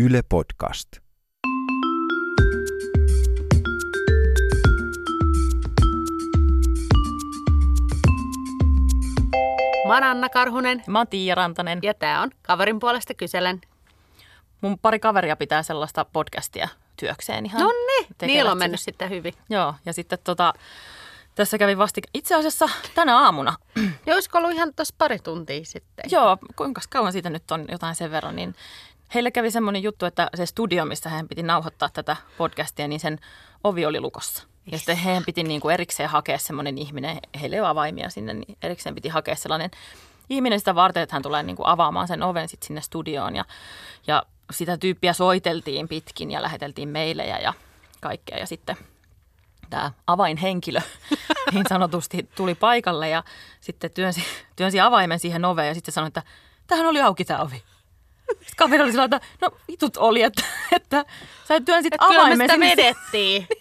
Yle Podcast. Mä oon Anna Karhunen Mä oon Tiia Rantanen. ja tää on Kaverin puolesta kyselen. Mun pari kaveria pitää sellaista podcastia työkseen ihan. No niin, niillä on mennyt sitten hyvin. Joo, ja sitten tota, tässä kävi vasti itse asiassa tänä aamuna. Ja olisiko ollut ihan tuossa pari tuntia sitten? Joo, kuinka kauan siitä nyt on jotain sen verran, niin heille kävi semmoinen juttu, että se studio, missä hän piti nauhoittaa tätä podcastia, niin sen ovi oli lukossa. Ja sitten heidän piti niin kuin erikseen hakea semmoinen ihminen, heillä ei ole avaimia sinne, niin erikseen piti hakea sellainen ihminen sitä varten, että hän tulee niin kuin avaamaan sen oven sitten sinne studioon. Ja, ja sitä tyyppiä soiteltiin pitkin ja läheteltiin meilejä ja kaikkea. Ja sitten tämä avainhenkilö niin sanotusti tuli paikalle ja sitten työnsi, työnsi avaimen siihen oveen ja sitten sanoi, että tähän oli auki tämä ovi. Sitten kaveri oli sillä että no vitut oli, että, että sä työnsit Et kyllä me avaimen sitä vedettiin.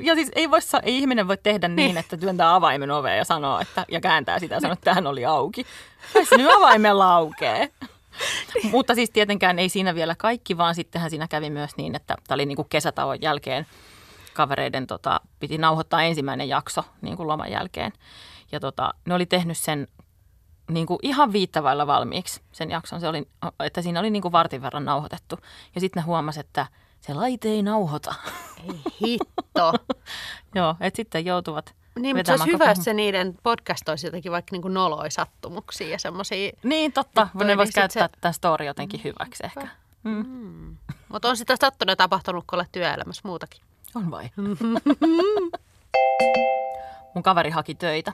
Ja siis ei, voi, ei ihminen voi tehdä niin, että työntää avaimen oveen ja sanoo, että, ja kääntää sitä ja sanoo, että tähän oli auki. Kai se nyt avaimella aukee. Mutta siis tietenkään ei siinä vielä kaikki, vaan sittenhän siinä kävi myös niin, että tämä oli niin kuin kesätauon jälkeen kavereiden tota, piti nauhoittaa ensimmäinen jakso niin kuin loman jälkeen. Ja tota, ne oli tehnyt sen niin kuin ihan viittavailla valmiiksi sen jakson. Se oli, että siinä oli niin kuin vartin verran nauhoitettu. Ja sitten ne huomasi, että se laite ei nauhoita. Ei hitto. Joo, että sitten joutuvat Niin, mutta se olisi hyvä, jos se niiden podcast olisi jotenkin vaikka niin noloi sattumuksia ja semmoisia. Niin, totta. juttuja, ne voisi niin käyttää se- tämän story jotenkin hyväksi ehkä. Mm. Mutta on sitä sattunut tapahtunut, kun olet työelämässä muutakin. On vai? Mun kaveri haki töitä.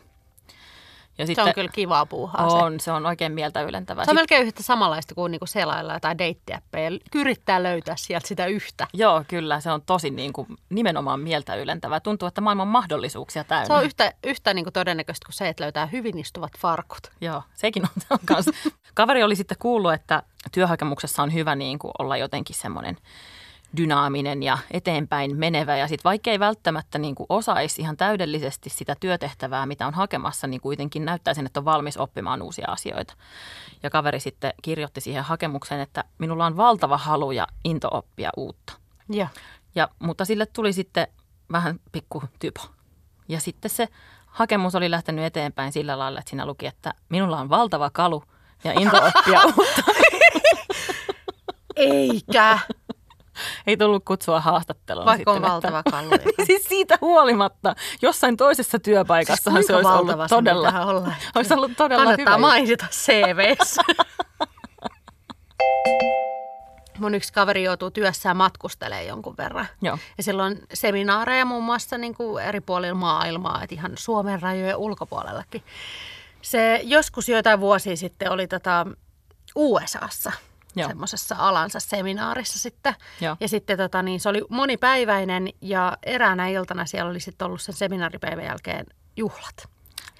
Ja Se on kyllä kivaa puuhaa se. on, se on oikein mieltä ylentävää. Se on melkein yhtä samanlaista kuin niinku selailla tai deittiäppejä. Yrittää löytää sieltä sitä yhtä. Joo, kyllä. Se on tosi niin kuin, nimenomaan mieltä ylentävää. Tuntuu, että maailman mahdollisuuksia täynnä. Se on yhtä, yhtä niinku todennäköistä kuin se, että löytää hyvin istuvat farkut. Joo, sekin on, se on kans. Kaveri oli sitten kuullut, että työhakemuksessa on hyvä niin kuin olla jotenkin semmoinen dynaaminen ja eteenpäin menevä. Ja sitten vaikka ei välttämättä niin kuin osaisi ihan täydellisesti sitä työtehtävää, mitä on hakemassa, niin kuitenkin näyttää sen, että on valmis oppimaan uusia asioita. Ja kaveri sitten kirjoitti siihen hakemukseen, että minulla on valtava halu ja into oppia uutta. Ja. Ja, mutta sille tuli sitten vähän pikku typo. Ja sitten se hakemus oli lähtenyt eteenpäin sillä lailla, että siinä luki, että minulla on valtava kalu ja into oppia uutta. Eikä, Ei tullut kutsua haastatteluun vaikka on sitten, valtava kallu. Että, siis siitä huolimatta, jossain toisessa työpaikassahan se olisi ollut todella, olla? olisi ollut todella Kannattaa hyvä. mainita CVssä. Mun yksi kaveri joutuu työssään matkustelemaan jonkun verran. Joo. Ja silloin seminaareja muun muassa niin kuin eri puolilla maailmaa, että ihan Suomen rajojen ulkopuolellakin. Se joskus joitain vuosia sitten oli tota USAssa Joo. semmoisessa alansa seminaarissa sitten. Joo. Ja sitten tota, niin se oli monipäiväinen ja eräänä iltana siellä oli sitten ollut sen seminaaripäivän jälkeen juhlat.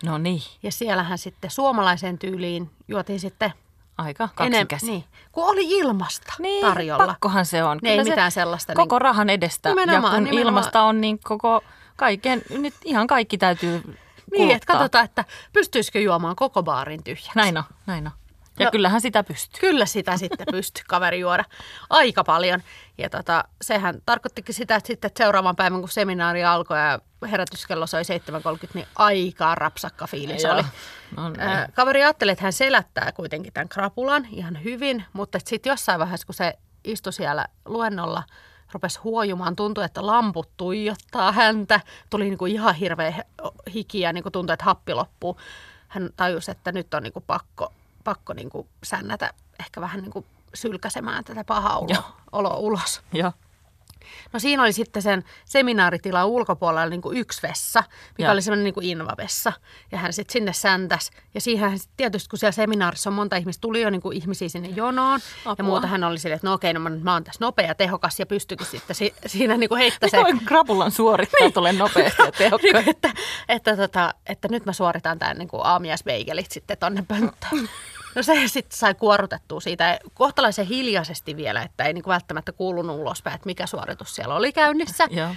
No niin, Ja siellähän sitten suomalaiseen tyyliin juotiin sitten aika enem- kaksikäsi. niin, kun oli ilmasta Niin, tarjolla. pakkohan se on. Ne ei Kyllä se mitään sellaista. Koko rahan edestä. Nimenomaan, ja kun nimenomaan. ilmasta on, niin koko kaiken, nyt ihan kaikki täytyy niin, niin että kuluttaa. katsotaan, että pystyisikö juomaan koko baarin tyhjäksi. Näin on, näin on. Ja No. kyllähän sitä pystyy. Kyllä sitä sitten pystyi kaveri juoda aika paljon. Ja tota, sehän tarkoittikin sitä, että sitten seuraavan päivän, kun seminaari alkoi ja herätyskello soi 7.30, niin aika rapsakka fiilis Joo. oli. No niin. Ää, Kaveri ajatteli, että hän selättää kuitenkin tämän krapulan ihan hyvin, mutta sitten jossain vaiheessa, kun se istui siellä luennolla, rupesi huojumaan, tuntui, että lamput tuijottaa häntä. Tuli niinku ihan hirveä hiki ja niinku tuntui, että happi loppuu. Hän tajusi, että nyt on niinku pakko, pakko niinku sännätä ehkä vähän niinku sylkäsemään tätä pahaa Joo. oloa ulos. Joo. No siinä oli sitten sen seminaaritilan ulkopuolella niin kuin yksi vessa, mikä Joo. oli semmoinen niin kuin invavessa. Ja hän sitten sinne säntäs. Ja siihen tietysti, kun siellä seminaarissa on monta ihmistä, tuli jo niin kuin ihmisiä sinne jonoon. Apua. Ja muuta hän oli silleen, että no okei, no mä, mä oon tässä nopea ja tehokas ja pystyikin sitten si- siinä niin kuin heittää se. Voin krapulan suorittaa tuolle nopeasti ja tehokkaasti. Niin, että, että, tota, että nyt mä suoritan tämän niin kuin sitten tonne pönttöön. No se sitten sai kuorutettua siitä kohtalaisen hiljaisesti vielä, että ei niin kuin välttämättä kuulunut ulospäin, että mikä suoritus siellä oli käynnissä. Joo.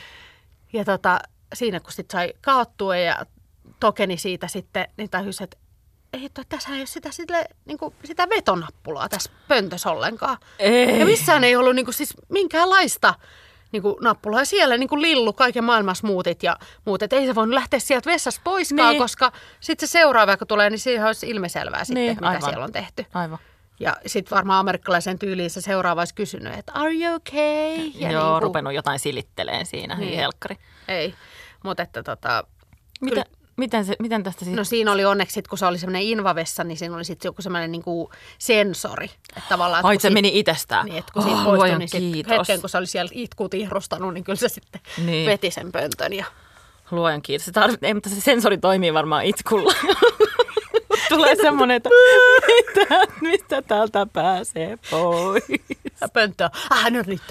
Ja tota, siinä kun sitten sai kaottua ja tokeni siitä sitten, niin tajusi, että ei että tässä ei ole sitä, sille, niin kuin, sitä vetonappulaa tässä pöntössä ollenkaan. Ei. Ja missään ei ollut niin kuin, siis minkäänlaista niin kuin, nappulaa. Ja siellä niin kuin, lillu kaiken maailman smoothit ja muut. Et ei se voinut lähteä sieltä vessasta poiskaan, Niin. koska sitten se seuraava, kun tulee, niin siihen olisi ilmiselvää sitten, Niin, että mitä aivan. siellä on tehty. Aivan. Ja sitten varmaan amerikkalaisen tyyliin se seuraava olisi kysynyt, että are you okay? Ja Joo, niin kuin, rupenut jotain silitteleen siinä, niin. Niin. helkkari. Ei, mutta että tota, Mitä, Kyllä. Miten, se, miten tästä siis... No siinä oli onneksi, sit, kun se oli semmoinen invavessa, niin siinä oli sitten joku semmoinen niinku sensori. Että tavallaan, että Ai, se sit- meni itsestään. Niin, että kun siitä Oh, poistui, niin sit hetken, kun se oli siellä itkut ihrustanut, niin kyllä se sitten Niin. veti sen pöntön. Ja... Luojan kiitos. Se tarvit, ei, mutta se sensori toimii varmaan itkulla. Tulee semmoinen, että mitä, mistä täältä pääsee pois. Ja pönttö ah, no nyt.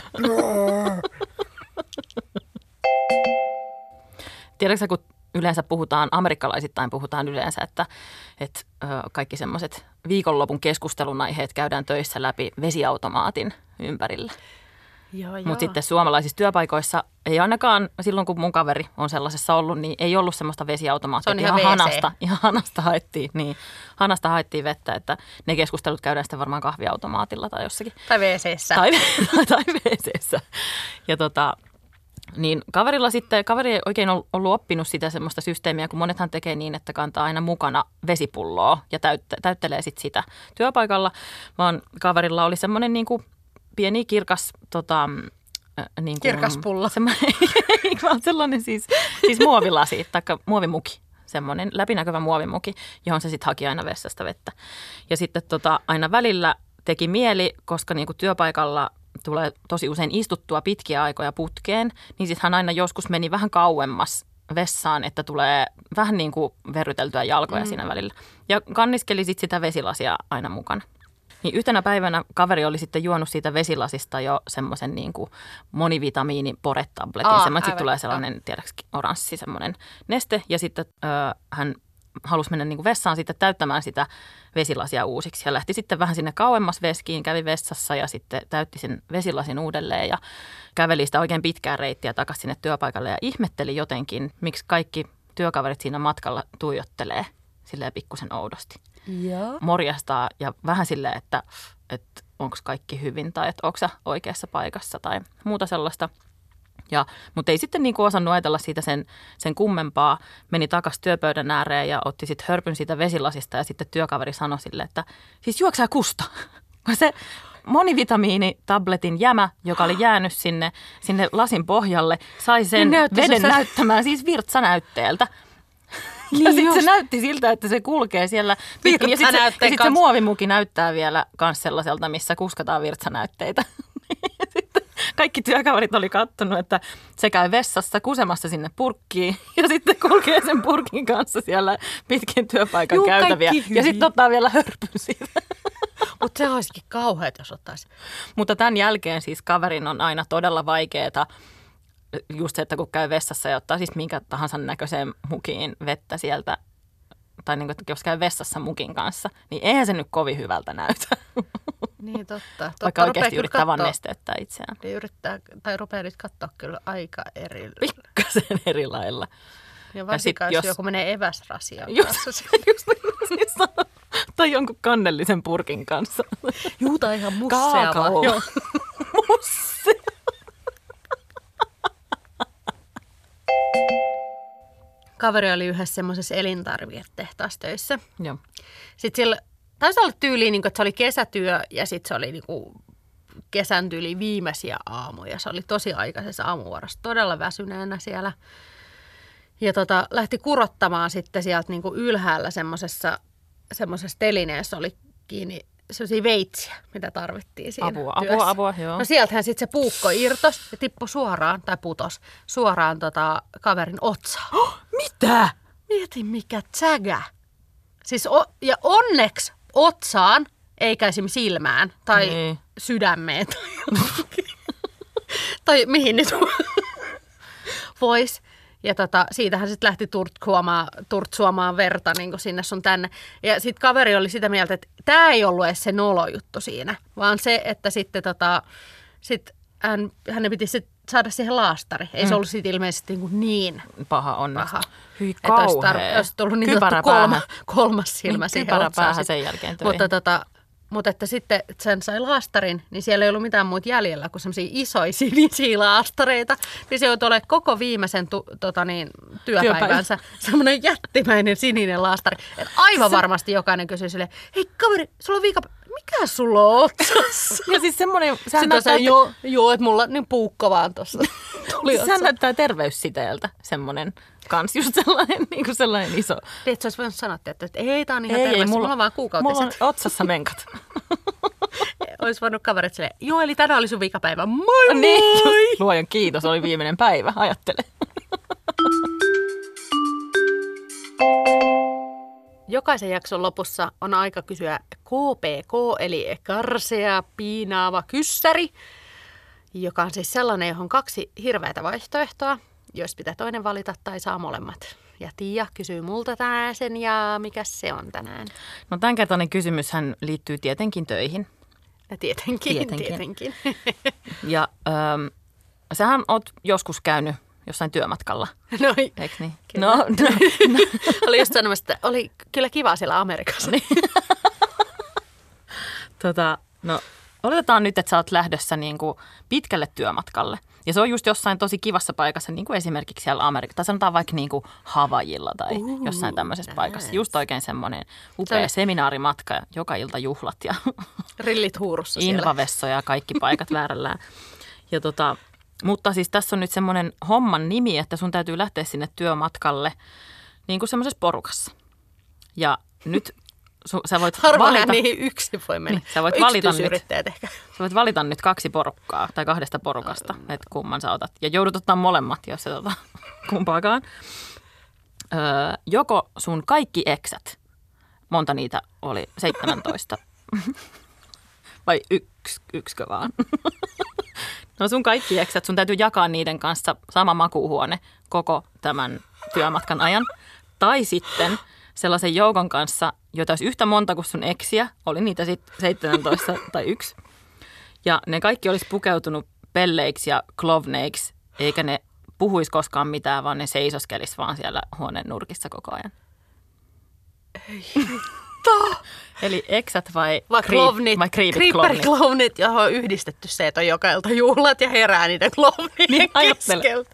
Tiedätkö kun yleensä puhutaan, amerikkalaisittain puhutaan yleensä, että, että kaikki semmoiset viikonlopun keskustelun aiheet käydään töissä läpi vesiautomaatin ympärillä. Mutta sitten suomalaisissa työpaikoissa ei ainakaan silloin, kun mun kaveri on sellaisessa ollut, niin ei ollut semmoista vesiautomaattia. Se on ihan WC. hanasta, ihan hanasta haettiin, niin, hanasta haettiin vettä, että ne keskustelut käydään sitten varmaan kahviautomaatilla tai jossakin. Tai WCssä. Tai, tai wc Ja tota, niin kaverilla sitten, kaveri ei oikein ol- ollut oppinut sitä semmoista systeemiä, kun monethan tekee niin, että kantaa aina mukana vesipulloa ja täytte, täyttelee sitten sitä työpaikalla, vaan kaverilla oli semmoinen niin kuin pieni kirkas tota, äh, niin kuin, Kirkas pullo. Semmoinen, sellainen siis, siis muovilasi tai muovimuki semmoinen läpinäkyvä muovimuki, johon se sitten haki aina vessasta vettä. Ja sitten tota, aina välillä teki mieli, koska niinku työpaikalla tulee tosi usein istuttua pitkiä aikoja putkeen, niin sitten hän aina joskus meni vähän kauemmas vessaan, että tulee vähän niin kuin verryteltyä jalkoja mm. siinä välillä. Ja kanniskeli sitten sitä vesilasia aina mukana. Niin yhtenä päivänä kaveri oli sitten juonut siitä vesilasista jo semmoisen niin kuin monivitamiini poretabletin. Aa, Semmoinen, sitten tulee sellainen, tiedätkö, oranssi semmoinen neste. Ja sitten ö, hän halusi mennä niin kuin vessaan sitten täyttämään sitä vesilasia uusiksi. Ja lähti sitten vähän sinne kauemmas veskiin, kävi vessassa ja sitten täytti sen vesilasin uudelleen ja käveli sitä oikein pitkää reittiä takaisin sinne työpaikalle ja ihmetteli jotenkin, miksi kaikki työkaverit siinä matkalla tuijottelee silleen pikkusen oudosti Joo. morjastaa ja vähän silleen, että, että onko kaikki hyvin tai että onko sä oikeassa paikassa tai muuta sellaista. Ja, mutta ei sitten niin kuin osannut ajatella siitä sen, sen kummempaa. Meni takaisin työpöydän ääreen ja otti sitten hörpyn siitä vesilasista ja sitten työkaveri sanoi sille, että siis juoksää kusta. Se monivitamiinitabletin jämä, joka oli jäänyt sinne, sinne lasin pohjalle, sai sen Niin veden se- näyttämään siis virtsanäytteeltä. Ja Niin sitten se näytti siltä, että se kulkee siellä pitkin. Ja sitten se, ja sit se muovimuki näyttää vielä myös sellaiselta, missä kuskataan virtsanäytteitä. Kaikki työkaverit oli kattonut, että se käy vessassa kusemassa sinne purkkiin ja sitten kulkee sen purkin kanssa siellä pitkin työpaikan Juu, käytäviä. Ja sitten ottaa vielä hörpyn siitä. Mutta se olisikin kauheat, jos ottaisi. Mutta tämän jälkeen siis kaverin on aina todella vaikeaa just se, että kun käy vessassa ja ottaa siis minkä tahansa näköiseen mukiin vettä sieltä, tai niin kuin, jos käy vessassa mukin kanssa, niin eihän se nyt kovin hyvältä näytä, Niin totta. totta vaikka oikeasti yrittää vaan nesteyttää itseään. niin Yrittää, tai rupeaa nyt katsoa kyllä aika eri. Pikkasen eri lailla. Ja varsinkaan, jos joku menee eväsrasian Just, kanssa. just niin siis sanon. tai jonkun kannellisen purkin kanssa. Juuta ihan musseaa. Kaakao. Joo. Mussi. Kaveri oli yhdessä semmoisessa elintarviketehtaassa töissä. Joo. Sitten sillä taisi olla tyyliin, niin kuin, että se oli kesätyö ja sitten se oli niin kuin, kesän tyyli viimeisiä aamuja. Se oli tosi aikaisessa aamuvuorossa, todella väsyneenä siellä. Ja tota, lähti kurottamaan sitten sieltä niin kuin ylhäällä semmoisessa semmoisessa telineessä oli kiinni sellaisia veitsiä, mitä tarvittiin siinä Apua, työssä. apua, apua, joo. No sieltähän sitten se puukko irtos ja tippui suoraan, tai putos, suoraan tota, kaverin otsaan. Mitä? Mieti mikä tsägä. Siis o- ja onneksi otsaan, eikä esim. silmään tai Niin. sydämeen tai, tai mihin nyt vois. Ja tota, siitähän sitten lähti turtsuamaan, turtsuamaan verta niin sinne sun tänne. Ja sitten kaveri oli sitä mieltä, että tämä ei ollut edes se nolojuttu siinä, vaan se, että sitten tota, sit hän, hänen piti sit saada siihen laastari. Ei se ollut siitä ilmeisesti niin, kuin niin Paha onneksi. paha. Hyi Että olisi, tar- kauhea. olisi tullut niin kolma, kolmas silmä Niin, siihen otsaan sen jälkeen töihin. Mutta, tota, mutta että sitten sen sai laastarin, niin siellä ei ollut mitään muuta jäljellä kuin semmoisia isoja sinisiä laastareita. Niin se joutui olemaan koko viimeisen tu, tota niin, työpäivänsä semmoinen jättimäinen sininen laastari. Et aivan varmasti jokainen kysyy silleen, hei kaveri, sulla on viika... Mikä sulla on otsassa? Ja siis semmoinen, Sitten näyttää, se, joo, joo, että mulla niin puukko vaan tuossa tuli sehän otsaan. näyttää terveyssiteeltä semmoinen kans just sellainen, niin kuin sellainen iso. Tiedätkö, olisi voinut sanoa, että, että ei, tämä on ihan terveys, mulla, mulla on vaan kuukautiset. Mulla on otsassa menkat. Olisi voinut kaverit silleen, joo, eli tänään oli sun vikapäivä. Moi moi! niin, luojan kiitos, oli viimeinen päivä, ajattele. Jokaisen jakson lopussa on aika kysyä KPK, eli karsea, piinaava kyssäri, joka on siis sellainen, johon kaksi hirveätä vaihtoehtoa, jos pitää toinen valita tai saa molemmat. Ja Tiia kysyy multa tänään sen ja mikä se on tänään? No tämänkertainen kysymyshän liittyy tietenkin töihin. Ja tietenkin, Tietenkin. tietenkin. Ja ähm, sähän oot joskus käynyt jossain työmatkalla, no, eikö niin? Kyllä. No, no, no. oli just sanomassa, että oli kyllä kiva siellä Amerikassa. Niin. Tota, no, oletetaan nyt, että sä oot lähdössä niin kuin pitkälle työmatkalle. Ja se on just jossain tosi kivassa paikassa, niin kuin esimerkiksi siellä Amerikassa. Tai sanotaan vaikka niin kuin Havajilla tai Uh, jossain tämmöisessä nice. paikassa. Just oikein semmoinen upea Se seminaarimatka, joka ilta juhlat ja Rillit huurussa siellä. invavessoja ja kaikki paikat väärällään. Ja tota, mutta siis tässä on nyt semmoinen homman nimi, että sun täytyy lähteä sinne työmatkalle niin kuin semmoisessa porukassa. Ja nyt su, sä voit Harvoin valita... niihin yksin voi mennä. Niin, sä voit valita nyt. Ehkä. Sä voit valita nyt kaksi porukkaa tai kahdesta porukasta, että kumman sä otat. Ja joudut ottaa molemmat, jos sä tota kumpaakaan. Öö, joko sun kaikki eksät, monta niitä oli, 17, vai yksi, yksikö vaan? no sun kaikki eksät, sun täytyy jakaa niiden kanssa sama makuuhuone koko tämän työmatkan ajan. Tai sitten sellaisen joukon kanssa, jota olisi yhtä monta kuin sun eksiä, oli niitä sitten 17 tai yksi. Ja ne kaikki olisi pukeutunut pelleiksi ja klovneiksi, eikä ne puhuisi koskaan mitään, vaan ne seisoskelisi vaan siellä huoneen nurkissa koko ajan. Eli eksät vai, Vai klovnit, vai creepit klovnit? creeper-klovnit, johon on yhdistetty se, että on joka ilta juhlat ja herää niiden klovnien Niin, keskeltä.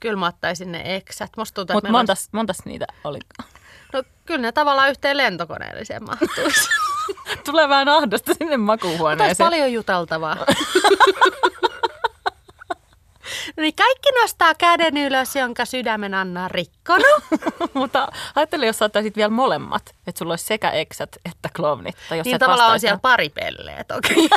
Kyllä mä ottaisin ne eksät. Musta tuntuu, että Mutta montas, montas niitä oli? olisi- No kyllä ne tavallaan yhteen lentokoneelliseen mahtuisi. Tulee vähän ahdosta sinne Mutta olisi makuuhuoneeseen. paljon juteltavaa. no niin, kaikki nostaa käden ylös, jonka sydämen Anna rikkonut. Mutta ajattele, jos sä ottaisit vielä molemmat, että sulla olisi sekä eksät että klovnit. Tai jos niin tavallaan on siellä pari pelleä toki.